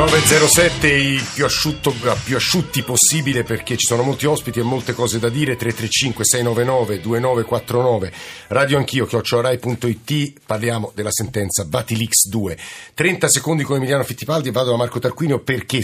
907 il più, asciutto, più asciutti possibile perché ci sono molti ospiti e molte cose da dire. 335 699 2949 radio anch'io chiocciorai.it parliamo della sentenza Batilix 2 30 secondi con Emiliano Fittipaldi e vado da Marco Tarquinio perché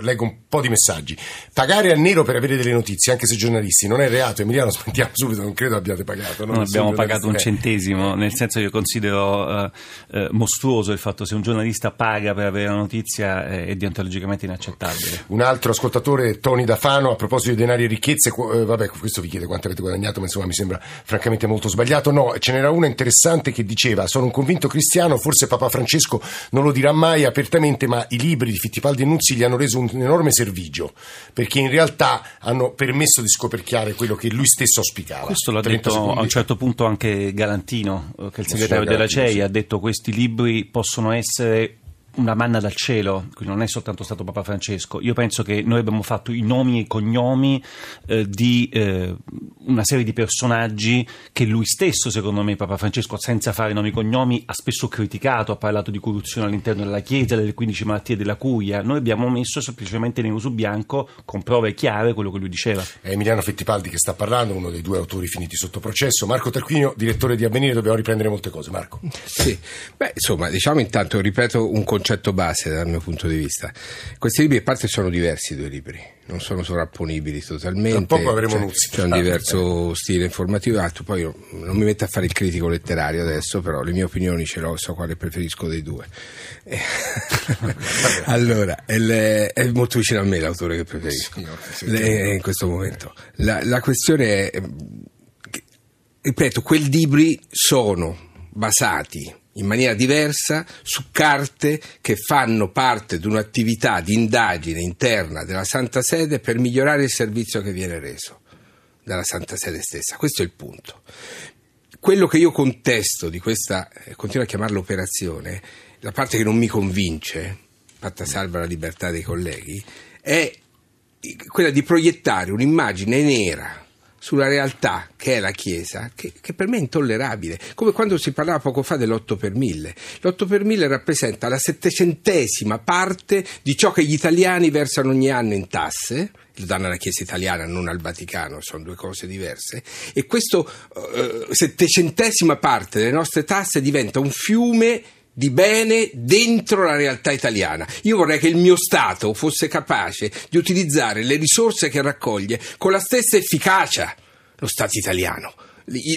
leggo un po' di messaggi. Pagare a nero per avere delle notizie anche se giornalisti non è reato. Emiliano smettiamo subito non credo abbiate pagato non, non abbiamo pagato un centesimo nel senso che io considero uh, uh, mostruoso il fatto se un giornalista paga per avere la notizia è deontologicamente inaccettabile. Un altro ascoltatore, Tony Dafano, a proposito di denari e ricchezze, eh, vabbè, questo vi chiede quanto avete guadagnato, ma insomma mi sembra francamente molto sbagliato. No, ce n'era una interessante che diceva: Sono un convinto cristiano, forse Papa Francesco non lo dirà mai apertamente, ma i libri di Fittipaldi e Nuzzi gli hanno reso un enorme servigio, perché in realtà hanno permesso di scoperchiare quello che lui stesso auspicava. Questo l'ha detto secondi. a un certo punto anche Galantino, eh, che è il segretario della CEI, ha detto questi libri possono essere una manna dal cielo, quindi non è soltanto stato Papa Francesco. Io penso che noi abbiamo fatto i nomi e i cognomi eh, di eh, una serie di personaggi che lui stesso, secondo me, Papa Francesco, senza fare nomi e cognomi, ha spesso criticato, ha parlato di corruzione all'interno della Chiesa, delle 15 malattie della curia. Noi abbiamo messo semplicemente nero su bianco, con prove chiare, quello che lui diceva. È Emiliano Fittipaldi che sta parlando, uno dei due autori finiti sotto processo. Marco Tarquinio, direttore di Avvenire, dobbiamo riprendere molte cose. Marco. Sì, beh, insomma, diciamo intanto, ripeto un concetto concetto base dal mio punto di vista. Questi libri a parte sono diversi i due libri, non sono sovrapponibili totalmente. Tra poco avremo c'è, Nuzzi. C'è un diverso stile informativo, altro. poi io non mi metto a fare il critico letterario adesso, però le mie opinioni ce l'ho, so quale preferisco dei due. Allora, è, molto vicino a me l'autore che preferisco le, in questo momento. La, la questione è, ripeto, quei libri sono basati in maniera diversa su carte che fanno parte di un'attività di indagine interna della Santa Sede per migliorare il servizio che viene reso dalla Santa Sede stessa. Questo è il punto. Quello che io contesto di questa, eh, continuo a chiamarla operazione, la parte che non mi convince, fatta salva la libertà dei colleghi, è quella di proiettare un'immagine nera sulla realtà che è la Chiesa, che, che, per me è intollerabile. Come quando si parlava poco fa dell'8 per 1000. L'8 per 1000 rappresenta la settecentesima parte di ciò che gli italiani versano ogni anno in tasse, lo danno alla Chiesa italiana, non al Vaticano, sono due cose diverse, e questa uh, settecentesima parte delle nostre tasse diventa un fiume di bene dentro la realtà italiana. Io vorrei che il mio Stato fosse capace di utilizzare le risorse che raccoglie con la stessa efficacia, lo Stato italiano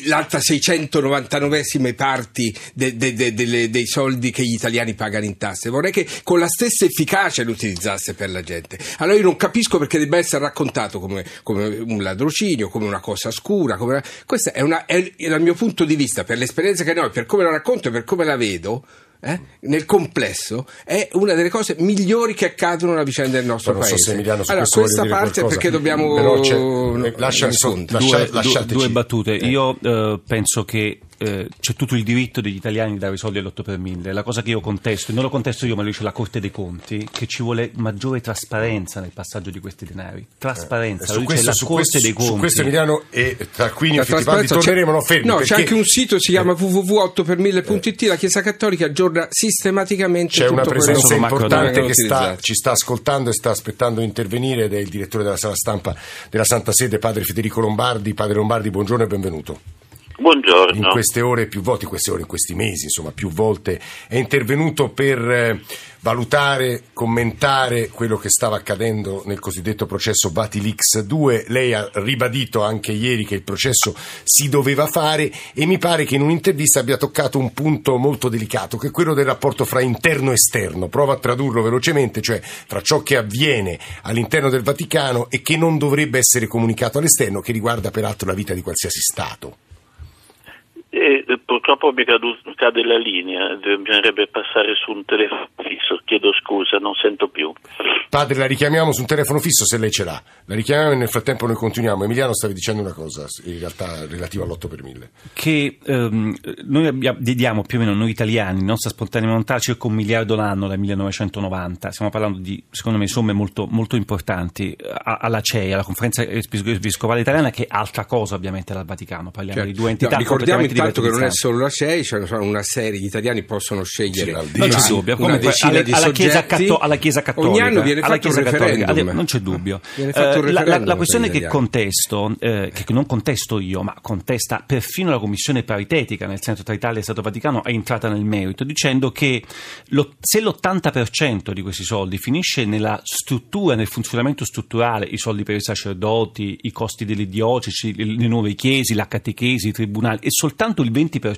l'altra 699esime parti de, de, de, dei soldi che gli italiani pagano in tasse. Vorrei che con la stessa efficacia lo utilizzasse per la gente. Allora io non capisco perché debba essere raccontato come, come un ladrocinio, come una cosa scura. Come... Questo è, una, è, dal mio punto di vista, per l'esperienza che ho, per come la racconto e per come la vedo, eh, nel complesso è una delle cose migliori che accadono nella vicenda del nostro Però paese. So Emiliano, allora, questa parte perché dobbiamo Però lascia, so, due, due, due, battute. Eh. Io eh, penso che eh, c'è tutto il diritto degli italiani di dare i soldi all'8 per 1000. La cosa che io contesto, e non lo contesto io, ma lo dice la Corte dei Conti, che ci vuole maggiore trasparenza nel passaggio di questi denari. Trasparenza, eh, lo dice questo, la Corte questo, dei Conti. Su questo Emiliano e Tarquini e Fittipaldi torneremo, no, fermi. No, perché... c'è anche un sito, si chiama eh. www.8permille.it, la Chiesa Cattolica aggiorna sistematicamente C'è una presenza importante che sta, ci sta ascoltando e sta aspettando di intervenire ed è il direttore della sala stampa della Santa Sede, padre Federico Lombardi. Padre Lombardi, buongiorno e benvenuto. Buongiorno. In queste ore, più volte, in queste ore, in questi mesi, insomma, più volte è intervenuto per eh, valutare, commentare quello che stava accadendo nel cosiddetto processo Batilix 2. Lei ha ribadito anche ieri che il processo si doveva fare e mi pare che in un'intervista abbia toccato un punto molto delicato, che è quello del rapporto fra interno e esterno. Provo a tradurlo velocemente, cioè fra ciò che avviene all'interno del Vaticano e che non dovrebbe essere comunicato all'esterno, che riguarda peraltro la vita di qualsiasi Stato. E purtroppo mi cade la linea, bisognerebbe passare su un telefono fisso, chiedo scusa, non sento più. Padre, la richiamiamo su un telefono fisso se lei ce l'ha. La richiamiamo e nel frattempo noi continuiamo. Emiliano stavi dicendo una cosa, in realtà relativa all'8 per 1000. Che ehm, noi diamo più o meno, noi italiani, nostra spontanea volontà, circa un miliardo l'anno dal 1990. Stiamo parlando di, secondo me, somme molto, molto importanti. alla CEI, alla conferenza episcopale italiana, che è altra cosa ovviamente dal Vaticano. Parliamo cioè, di due entità no, ricordiamo intanto che non è solo la CEI, cioè una serie, gli italiani possono scegliere sì, non c'è dubbio. una Comunque, decina alle, di alla, chiesa catto- alla Chiesa Cattolica. Ogni anno viene fatto un referendum. non c'è dubbio. Eh, la, la, la, questione che contesto, eh, che non contesto io, ma contesta perfino la Commissione paritetica, nel senso tra Italia e Stato Vaticano, è entrata nel merito dicendo che lo, se l'80% di questi soldi finisce nella struttura, nel funzionamento strutturale, i soldi per i sacerdoti, i costi delle diocesi, le nuove chiese, la catechesi, i tribunali, e soltanto il 20%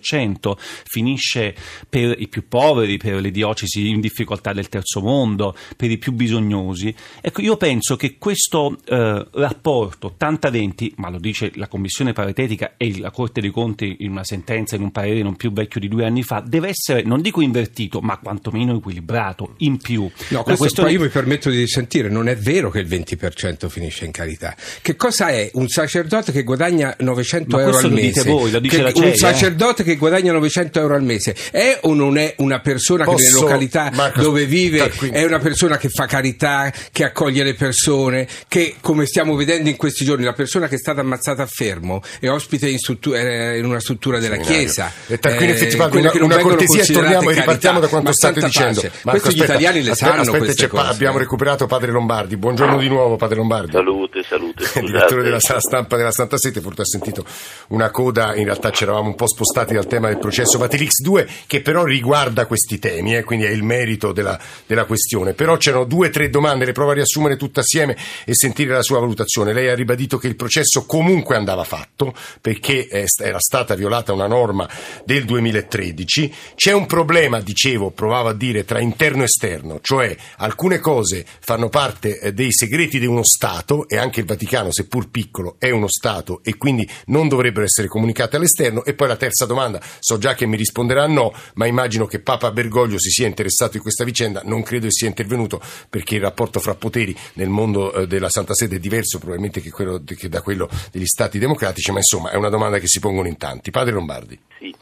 finisce per i più poveri, per le diocesi in difficoltà del terzo mondo, per i più bisognosi. Ecco, io penso che questo eh, rapporto 80-20, ma lo dice la Commissione paritetica e la Corte dei Conti in una sentenza, in un parere non più vecchio di due anni fa, deve essere, non dico invertito, ma quantomeno equilibrato, in più. No, questo questione... io mi permetto di sentire, non è vero che il 20% finisce in carità. Che cosa è un sacerdote che guadagna 900 ma euro al mese? Dite voi, lo dice che, la CEI, un sacerdote eh? Che guadagna 900 euro al mese è o non è una persona Posso, che nelle località Marco, dove vive è una persona che fa carità, che accoglie le persone, che come stiamo vedendo in questi giorni la persona che è stata ammazzata a fermo è ospite in, struttura, eh, in una struttura della Chiesa. E Tarquini eh, effettivamente una, una cortesia e torniamo e ripartiamo da quanto state dicendo. Marco, Questo aspetta, gli italiani le aspetta, sanno aspetta, cose, abbiamo recuperato Padre Lombardi. Buongiorno di nuovo Padre Lombardi. Salute, salute. Il direttore della sala stampa della Santa Sete, forse ha sentito una coda, in realtà ci eravamo un po' spostati dal tema del processo Vatilix 2 che però riguarda questi temi, eh, quindi è il merito della, della questione. Però c'erano due o tre domande, le provo a riassumere tutte assieme e sentire la sua valutazione. Lei ha ribadito che il processo comunque andava fatto perché era stata violata una norma del 2013. C'è un problema, dicevo, provavo a dire, tra interno e esterno, cioè alcune cose fanno parte eh, dei segreti di uno Stato e anche il Vaticano, seppur piccolo, è uno Stato e quindi non dovrebbero essere comunicate all'esterno. E poi la terza domanda, so già che mi risponderà no, ma immagino che Papa Bergoglio si sia interessato in questa vicenda, non credo sia intervenuto perché il rapporto fra poteri nel mondo eh, della Santa Sede è diverso probabilmente che, quello, che da quello degli Stati democratici, ma insomma è una domanda che si pongono in tanti. Padre Lombardi. Sì.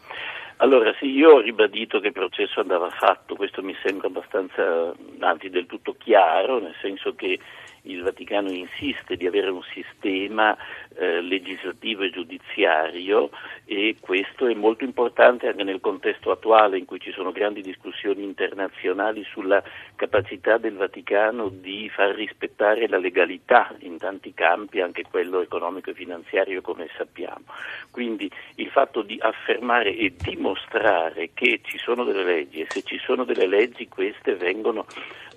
Allora sì, io ho ribadito che il processo andava fatto, questo mi sembra abbastanza, anzi del tutto chiaro, nel senso che il Vaticano insiste di avere un sistema eh, legislativo e giudiziario e questo è molto importante anche nel contesto attuale in cui ci sono grandi discussioni internazionali sulla capacità del Vaticano di far rispettare la legalità in tanti campi, anche quello economico e finanziario come sappiamo. Quindi il fatto di affermare e dimostrare che ci sono delle leggi e se ci sono delle leggi queste vengono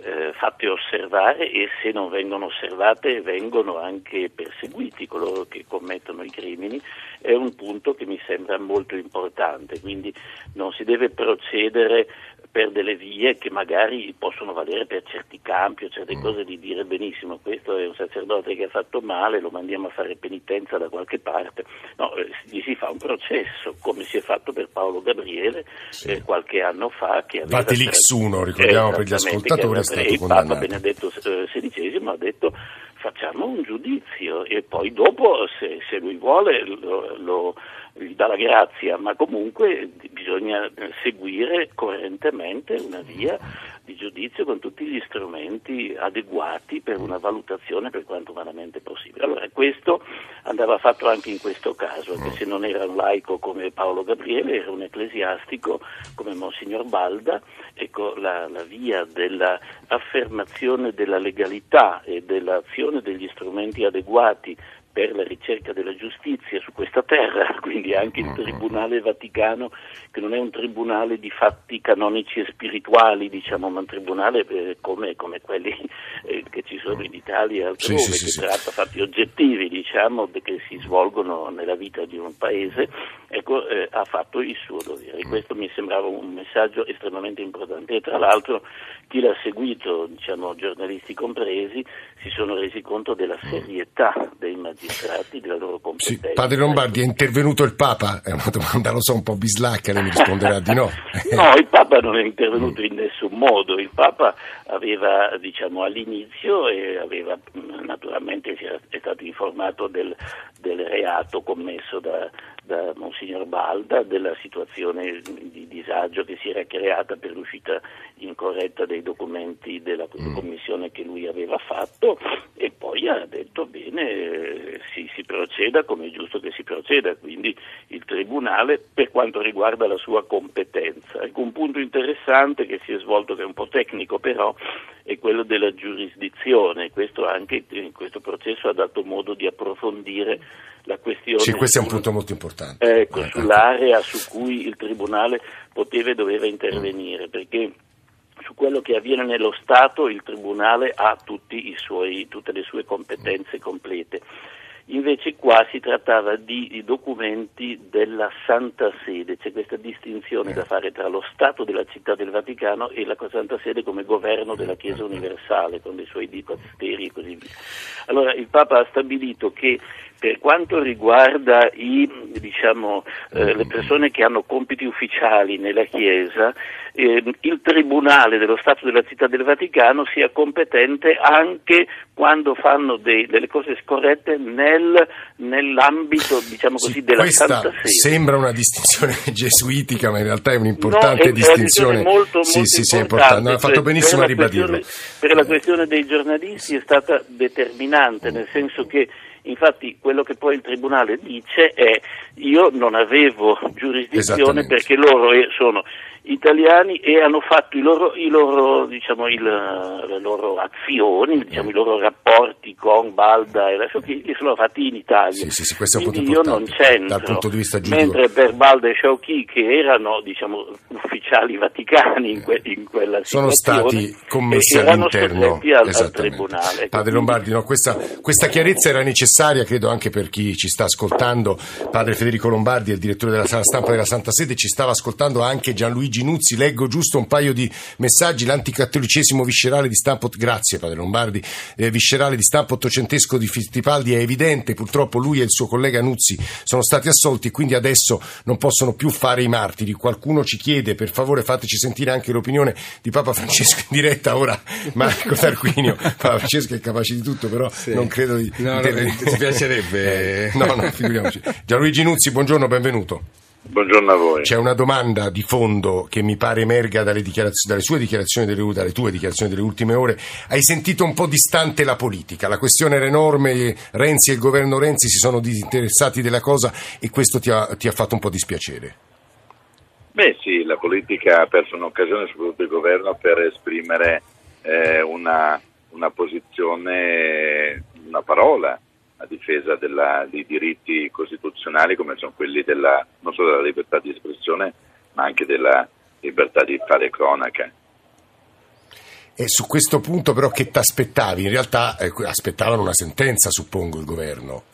eh, fatte osservare e se non vengono osservate vengono anche perseguiti coloro che commettono i crimini, è un punto che mi sembra molto importante, quindi non si deve procedere per delle vie che magari possono valere per certi campi o certe mm. cose di dire benissimo questo è un sacerdote che ha fatto male, lo mandiamo a fare penitenza da qualche parte, no, eh, gli si fa un processo come si è fatto per Paolo Gabriele sì. eh, qualche anno fa che Vatilix 1, ricordiamo per gli ascoltatori, è stato il Papa Benedetto XVI ha detto facciamo un giudizio e poi dopo se, se lui vuole lo, lo, dà la grazia, ma comunque bisogna seguire coerentemente una via di giudizio con tutti gli strumenti adeguati per una valutazione per quanto umanamente possibile. Allora questo andava fatto anche in questo caso, che se non era un laico come Paolo Gabriele, era un ecclesiastico come Monsignor Balda, ecco la, la via dell'affermazione della legalità e dell'azione degli strumenti adeguati per la ricerca della giustizia su questa terra, quindi anche il mm-hmm. Tribunale Vaticano, che non è un tribunale di fatti canonici e spirituali, diciamo, ma un tribunale eh, come, come, quelli eh, che ci sono in Italia e altrove, sì, sì, che sì, tratta fatti oggettivi, diciamo, che si svolgono nella vita di un paese, ecco, eh, ha fatto il suo dovere. Mm. Questo mi sembrava un messaggio estremamente importante e tra l'altro chi l'ha seguito, diciamo, giornalisti compresi, si sono resi conto della mm. serietà dei magistrati della loro competenza. Sì, padre Lombardi, è intervenuto il Papa? È una domanda, lo so, un po' bislacca, lei mi risponderà di no. no, il Papa non è intervenuto in nessun modo. Il Papa aveva, diciamo, all'inizio e aveva, naturalmente è stato informato del, del reato commesso da, da Monsignor Balda della situazione di disagio che si era creata per l'uscita incorretta dei documenti della mm. commissione che lui aveva fatto e poi ha detto bene si, si proceda come è giusto che si proceda, quindi il Tribunale per quanto riguarda la sua competenza. Ecco un punto interessante che si è svolto che è un po' tecnico però è quello della giurisdizione, questo anche in questo processo ha dato modo di approfondire la questione. Sì, questo è un punto molto importante. Ecco, eh, sull'area su cui il Tribunale poteva e doveva intervenire, perché su quello che avviene nello Stato il Tribunale ha suoi, tutte le sue competenze complete. Invece qua si trattava di documenti della Santa Sede, c'è questa distinzione da fare tra lo Stato della città del Vaticano e la Santa Sede come governo della Chiesa universale, con i suoi dicasteri e così via. Allora il Papa ha stabilito che per quanto riguarda i, diciamo, eh, le persone che hanno compiti ufficiali nella Chiesa, eh, il Tribunale dello Stato della Città del Vaticano sia competente anche quando fanno dei, delle cose scorrette nel, nell'ambito diciamo così, sì, della Santa Sede. Sembra una distinzione gesuitica, ma in realtà è un'importante no, è distinzione. Molto, molto sì, sì, importante. No, ha fatto benissimo a ribadirlo. Per la questione dei giornalisti è stata determinante, nel senso che Infatti quello che poi il Tribunale dice è io non avevo giurisdizione perché loro sono italiani e hanno fatto i loro, i loro, diciamo, il, le loro azioni, diciamo, i loro rapporti con Balda e adesso che li sono fatti in Italia. Sì, sì, sì, questo Quindi io non c'entro, dal punto di vista mentre per Balda e Sciauchi che erano diciamo, ufficiali vaticani in, que, in quella sono stati commessi all'interno. al, al Tribunale. Padre Lombardi, no, questa, questa chiarezza era necessaria, credo anche per chi ci sta ascoltando. Padre Federico Lombardi, il direttore della sala stampa della Santa Sede, ci stava ascoltando anche Gianluigi Luigi Nuzzi, leggo giusto un paio di messaggi, l'anticattolicesimo viscerale di stampo, grazie Padre Lombardi, eh, viscerale di stampo ottocentesco di Fittipaldi è evidente, purtroppo lui e il suo collega Nuzzi sono stati assolti, quindi adesso non possono più fare i martiri. Qualcuno ci chiede, per favore fateci sentire anche l'opinione di Papa Francesco in diretta, ora Marco Tarquinio, Papa Francesco è capace di tutto, però sì. non credo di... No, no, ti piacerebbe... Eh, no, no, figuriamoci. Gianluigi Nuzzi, buongiorno, benvenuto. Buongiorno a voi. C'è una domanda di fondo che mi pare emerga dalle, dalle sue dichiarazioni, delle, dalle tue dichiarazioni delle ultime ore. Hai sentito un po' distante la politica, la questione era enorme, Renzi e il governo Renzi si sono disinteressati della cosa e questo ti ha, ti ha fatto un po' dispiacere. Beh sì, la politica ha perso un'occasione, soprattutto il governo, per esprimere eh, una, una posizione, una parola a difesa della, dei diritti costituzionali come sono quelli della, non solo della libertà di espressione ma anche della libertà di fare cronaca. E su questo punto però che ti aspettavi? In realtà eh, aspettavano una sentenza, suppongo, il governo.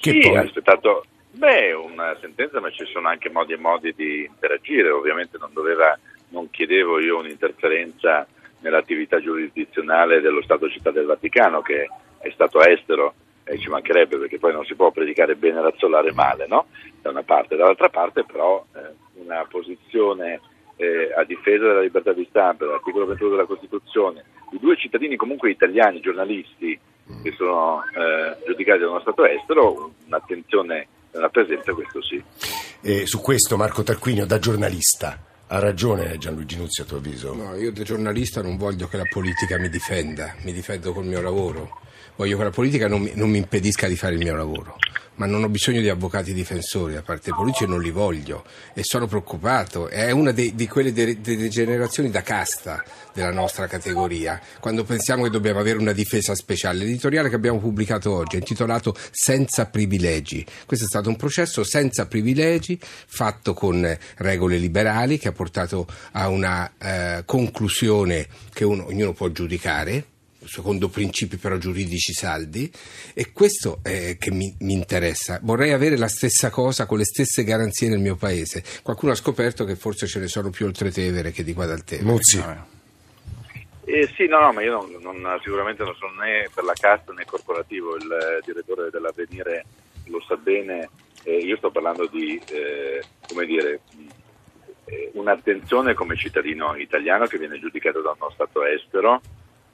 Che sì, poi... ha aspettato beh, una sentenza, ma ci sono anche modi e modi di interagire. Ovviamente non, doveva, non chiedevo io un'interferenza nell'attività giurisdizionale dello Stato Città del Vaticano, che è stato estero e ci mancherebbe perché poi non si può predicare bene e razzolare male, no? da una parte, dall'altra parte però eh, una posizione eh, a difesa della libertà di stampa, dell'articolo 21 della Costituzione, di due cittadini comunque italiani, giornalisti, che sono eh, giudicati da uno Stato estero, un'attenzione una presenza, questo sì. E su questo Marco Tarquinio, da giornalista, ha ragione Gianluigi Nuzzi a tuo avviso? No, io da giornalista non voglio che la politica mi difenda, mi difendo col mio lavoro voglio che la politica non mi, non mi, impedisca di fare il mio lavoro, ma non ho bisogno di avvocati difensori da parte e non li voglio e sono preoccupato. È una di quelle de, de, degenerazioni da casta della nostra categoria, quando pensiamo che dobbiamo avere una difesa speciale. L'editoriale che abbiamo pubblicato oggi è intitolato Senza privilegi. Questo è stato un processo senza privilegi, fatto con regole liberali, che ha portato a una eh, conclusione che uno, ognuno può giudicare secondo principi però giuridici saldi e questo è che mi, mi, interessa. Vorrei avere la stessa cosa con le stesse garanzie nel mio paese. Qualcuno ha scoperto che forse ce ne sono più oltre Tevere che di qua dal Tevere. Muzzi. Eh, sì, no, no, ma io non, non, sicuramente non sono né per la casta né corporativo, il eh, direttore dell'avvenire lo sa bene, eh, io sto parlando di, eh, come dire, eh, un'attenzione come cittadino italiano che viene giudicato da uno Stato estero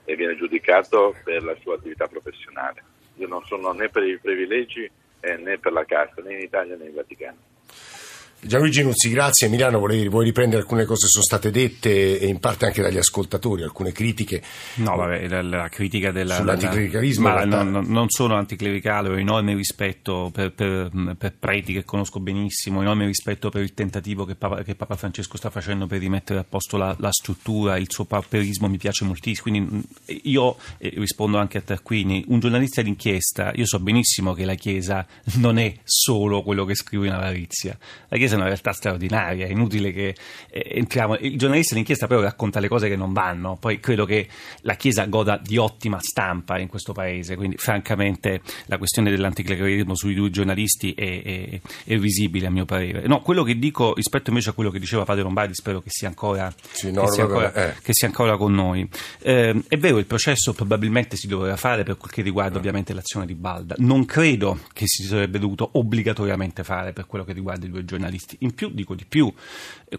e viene giudicato per la sua attività professionale. Io non sono né per i privilegi eh, né per la casta, né in Italia né in Vaticano. Gianluigi Nuzzi, grazie. Emiliano, volevi, vuoi riprendere alcune cose che sono state dette e in parte anche dagli ascoltatori, alcune critiche? No, vabbè, la, la critica della... Sull'anticlericalismo? Ma non, non, sono anticlericale, ho enorme rispetto per, per, per, preti che conosco benissimo, enorme rispetto per il tentativo che Papa, che Papa Francesco sta facendo per rimettere a posto la, la struttura, il suo paperismo mi piace moltissimo. Quindi io eh, rispondo anche a Tarquini, un giornalista d'inchiesta, io so benissimo che la Chiesa non è solo quello che scrive in avarizia. La Chiesa è una realtà straordinaria, è inutile che eh, entriamo. Il giornalista d'inchiesta però racconta le cose che non vanno, poi credo che la Chiesa goda di ottima stampa in questo paese, quindi francamente la questione dell'anticlericalismo sui due giornalisti è, è, è, risibile a mio parere. No, quello che dico rispetto invece a quello che diceva Padre Lombardi, spero che sia ancora, sì, no, che sia ancora, eh. che sia ancora con noi. Eh, è vero, il processo probabilmente si doveva fare per quel che riguarda ovviamente l'azione di Balda. Non credo che si sarebbe dovuto obbligatoriamente fare per quello che riguarda i due giornalisti. In più, dico di più,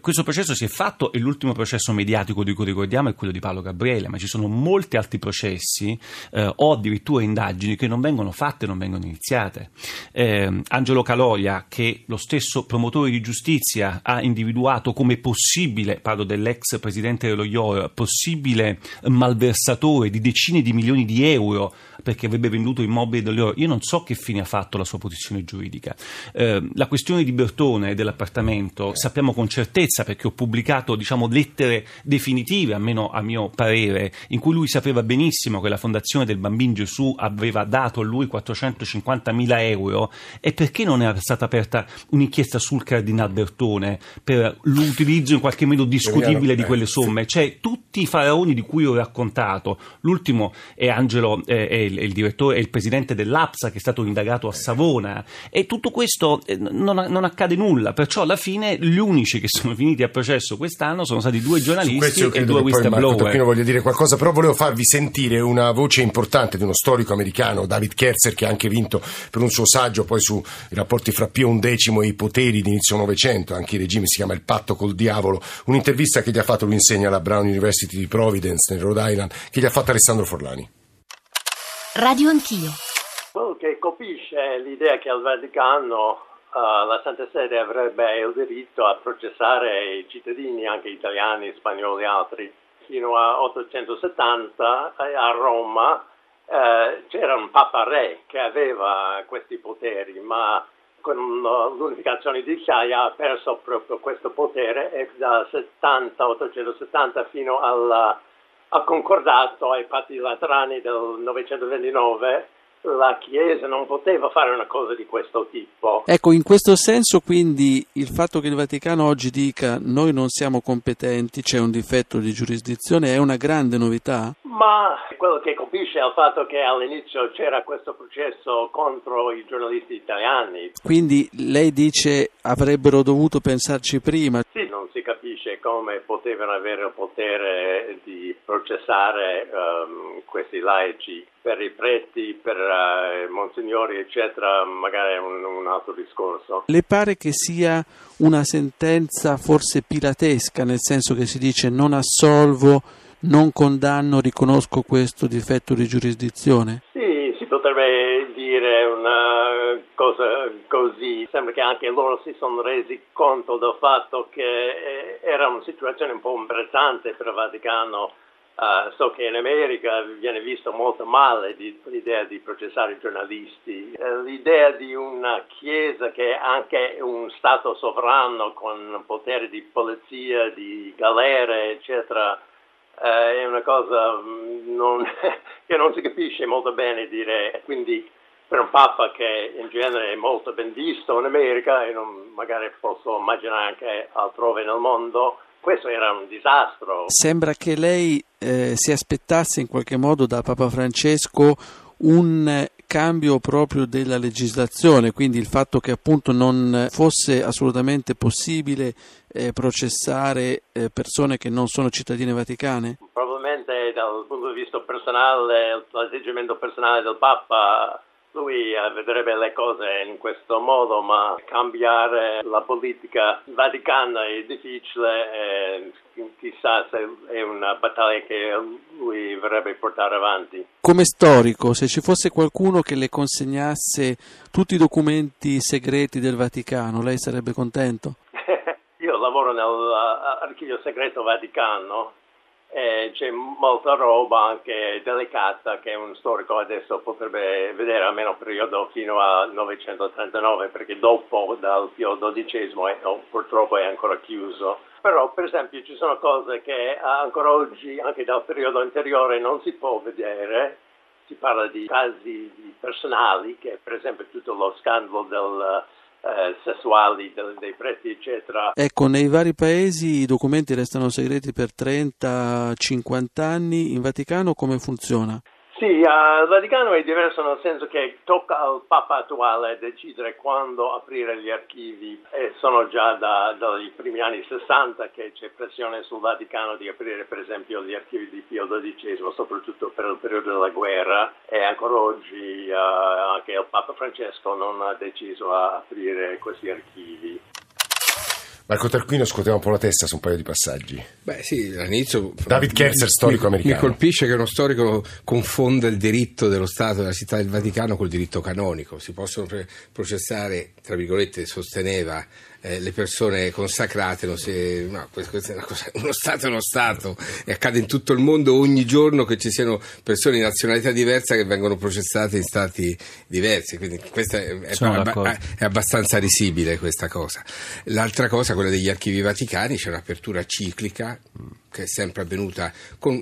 questo processo si è fatto e l'ultimo processo mediatico di cui ricordiamo è quello di Paolo Gabriele, ma ci sono molti altri processi eh, o addirittura indagini che non vengono fatte, non vengono iniziate. Eh, Angelo Caloia, che lo stesso promotore di giustizia ha individuato come possibile, parlo dell'ex presidente dello IOR, possibile malversatore di decine di milioni di euro perché avrebbe venduto immobili dell'oro. Io non so che fine ha fatto la sua posizione giuridica. Eh, la questione di Bertone e dell'appartamento sappiamo con certezza perché ho pubblicato diciamo, lettere definitive, almeno a mio parere, in cui lui sapeva benissimo che la Fondazione del Bambino Gesù aveva dato a lui 450 mila euro e perché non era stata aperta un'inchiesta sul Cardinal Bertone per l'utilizzo in qualche modo discutibile di quelle somme? Cioè tutti i faraoni di cui ho raccontato, l'ultimo è Angelo, eh, è il, il direttore e il presidente dell'APSA che è stato indagato a Savona e tutto questo eh, non, non, accade nulla, perciò alla fine gli unici che sono finiti a processo quest'anno sono stati due giornalisti e due whistleblower. Io voglio dire qualcosa, però volevo farvi sentire una voce importante di uno storico americano, David Kerzer, che ha anche vinto per un suo saggio poi sui rapporti fra Pio XI e i poteri di inizio Novecento, anche il regime si chiama Il patto col diavolo, un'intervista che gli ha fatto, lui insegna alla Brown University di Providence nel Rhode Island, che gli ha fatto Alessandro Forlani. Radio Anch'io. Quello che colpisce l'idea che al Vaticano uh, la Santa Sede avrebbe il diritto a processare i cittadini, anche italiani, spagnoli e altri. Fino a 870 eh, a Roma eh, c'era un Papa Re che aveva questi poteri, ma con l'unificazione di d'Italia ha perso proprio questo potere e dal 70, 870 fino ha concordato ai patti laterani del 929 la Chiesa non poteva fare una cosa di questo tipo. Ecco, in questo senso quindi il fatto che il Vaticano oggi dica noi non siamo competenti, c'è un difetto di giurisdizione, è una grande novità? Ma quello che colpisce è il fatto che all'inizio c'era questo processo contro i giornalisti italiani. Quindi lei dice avrebbero dovuto pensarci prima? Sì, si capisce come potevano avere il potere di processare um, questi laici per i preti, per uh, monsignori, eccetera, magari è un, un, altro discorso. Le pare che sia una sentenza forse pilatesca, nel senso che si dice non assolvo, non condanno, riconosco questo difetto di giurisdizione? Sì, si potrebbe dire una cosa così. Sembra che anche loro si sono resi conto del fatto che eh, era una situazione un po' imbarazzante per il Vaticano Uh, so che in America viene visto molto male di, l'idea di processare i giornalisti, uh, l'idea di una chiesa che è anche un stato sovrano con potere di polizia, di galere, eccetera, è una cosa mm, non, che non si capisce molto bene dire. Quindi per un Papa che in genere è molto ben visto in America e non, magari posso immaginare anche altrove nel mondo, questo era un disastro. Sembra che lei eh, si aspettasse in qualche modo da Papa Francesco un cambio proprio della legislazione, quindi il fatto che appunto non fosse assolutamente possibile eh, processare eh, persone che non sono cittadine vaticane? Probabilmente dal punto di vista personale, l'atteggiamento personale del Papa lui eh, vedrebbe le cose in questo modo, ma cambiare la politica vaticana è difficile e chissà se è una battaglia che lui vorrebbe portare avanti. Come storico, se ci fosse qualcuno che le consegnasse tutti i documenti segreti del Vaticano, lei sarebbe contento? lavoro nell'archivio segreto Vaticano e c'è molta roba anche delicata che un storico adesso potrebbe vedere almeno periodo fino al 939 perché dopo dal Pio XII no, purtroppo è ancora chiuso. Però per esempio ci sono cose che ancora oggi, anche dal periodo anteriore, non si può vedere. Si parla di casi personali, che per esempio tutto lo scandalo del eh, sessuali dei, dei preti, eccetera. Ecco, nei vari paesi i documenti restano segreti per 30-50 anni, in Vaticano come funziona? Sì, uh, il Vaticano è diverso nel senso che tocca al Papa attuale decidere quando aprire gli archivi e sono già da, dai primi anni 60 che c'è pressione sul Vaticano di aprire per esempio gli archivi di Pio XII, soprattutto per il periodo della guerra e ancora oggi uh, anche il Papa Francesco non ha deciso a aprire questi archivi. Marco Tarquino scuoteva un po' la testa su un paio di passaggi. Beh sì, all'inizio... David Kerzer, storico mi, americano. Mi colpisce che uno storico confonda il diritto dello Stato della città del Vaticano col diritto canonico. Si possono processare, tra virgolette, sosteneva eh, le persone consacrate, si, no, questo è cosa, uno Stato è uno Stato e accade in tutto il mondo ogni giorno che ci siano persone di nazionalità diversa che vengono processate in Stati diversi, quindi questa è, è, è abbastanza risibile questa cosa. L'altra cosa, quella degli archivi vaticani, c'è un'apertura ciclica che è sempre avvenuta con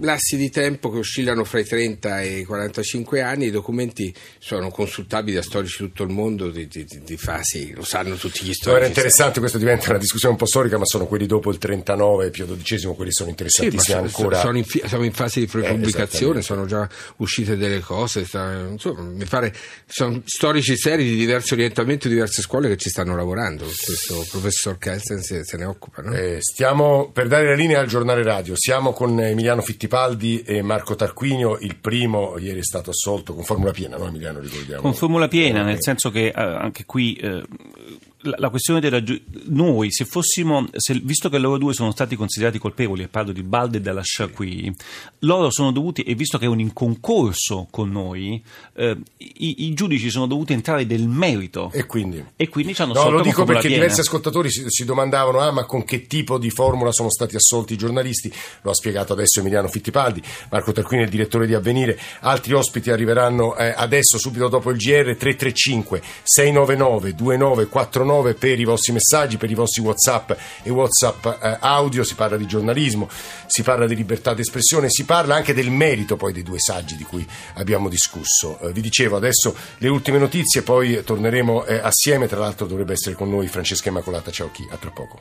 lassi di tempo che oscillano fra i 30 e i 45 anni, i documenti sono consultabili da storici di tutto il mondo di, di, di fasi, lo sanno tutti gli storici. Era interessante, questo diventa una discussione un po' storica, ma sono quelli dopo il 39, Pio XII, quelli sono interessantissimi sì, ancora. Sono in, siamo in fase di pubblicazione, eh, sono già uscite delle cose, sta, insomma, mi pare, sono storici seri di diverso orientamento, diverse scuole che ci stanno lavorando, questo professor Kelsen se, se ne occupa. No? Eh, stiamo per dare la linea al giornale radio, siamo con Emiliano Fittipaldi Fittipaldi e Marco Tarquinio, il primo ieri è stato assolto con formula piena, no Emiliano ricordiamo? Con formula piena, nel senso che eh, anche qui eh, la, questione della noi se fossimo se, visto che loro due sono stati considerati colpevoli e parlo di Balde e della qui loro sono dovuti e visto che è un inconcorso con noi eh, i, i, giudici sono dovuti entrare del merito. E quindi, e quindi ci hanno no, lo dico perché piena. diversi ascoltatori si, si, domandavano ah ma con che tipo di formula sono stati assolti i giornalisti? Lo ha spiegato adesso Emiliano Fittipaldi. Marco Tarquini è il direttore di Avvenire. Altri ospiti arriveranno eh, adesso subito dopo il GR 335 699 2949 9 per i vostri messaggi, per i vostri WhatsApp e WhatsApp eh, audio. Si parla di giornalismo, si parla di libertà d'espressione, si parla anche del merito poi dei due saggi di cui abbiamo discusso. Eh, vi dicevo adesso le ultime notizie, poi torneremo eh, assieme. Tra l'altro dovrebbe essere con noi Francesca Immacolata Ciao chi, a tra poco.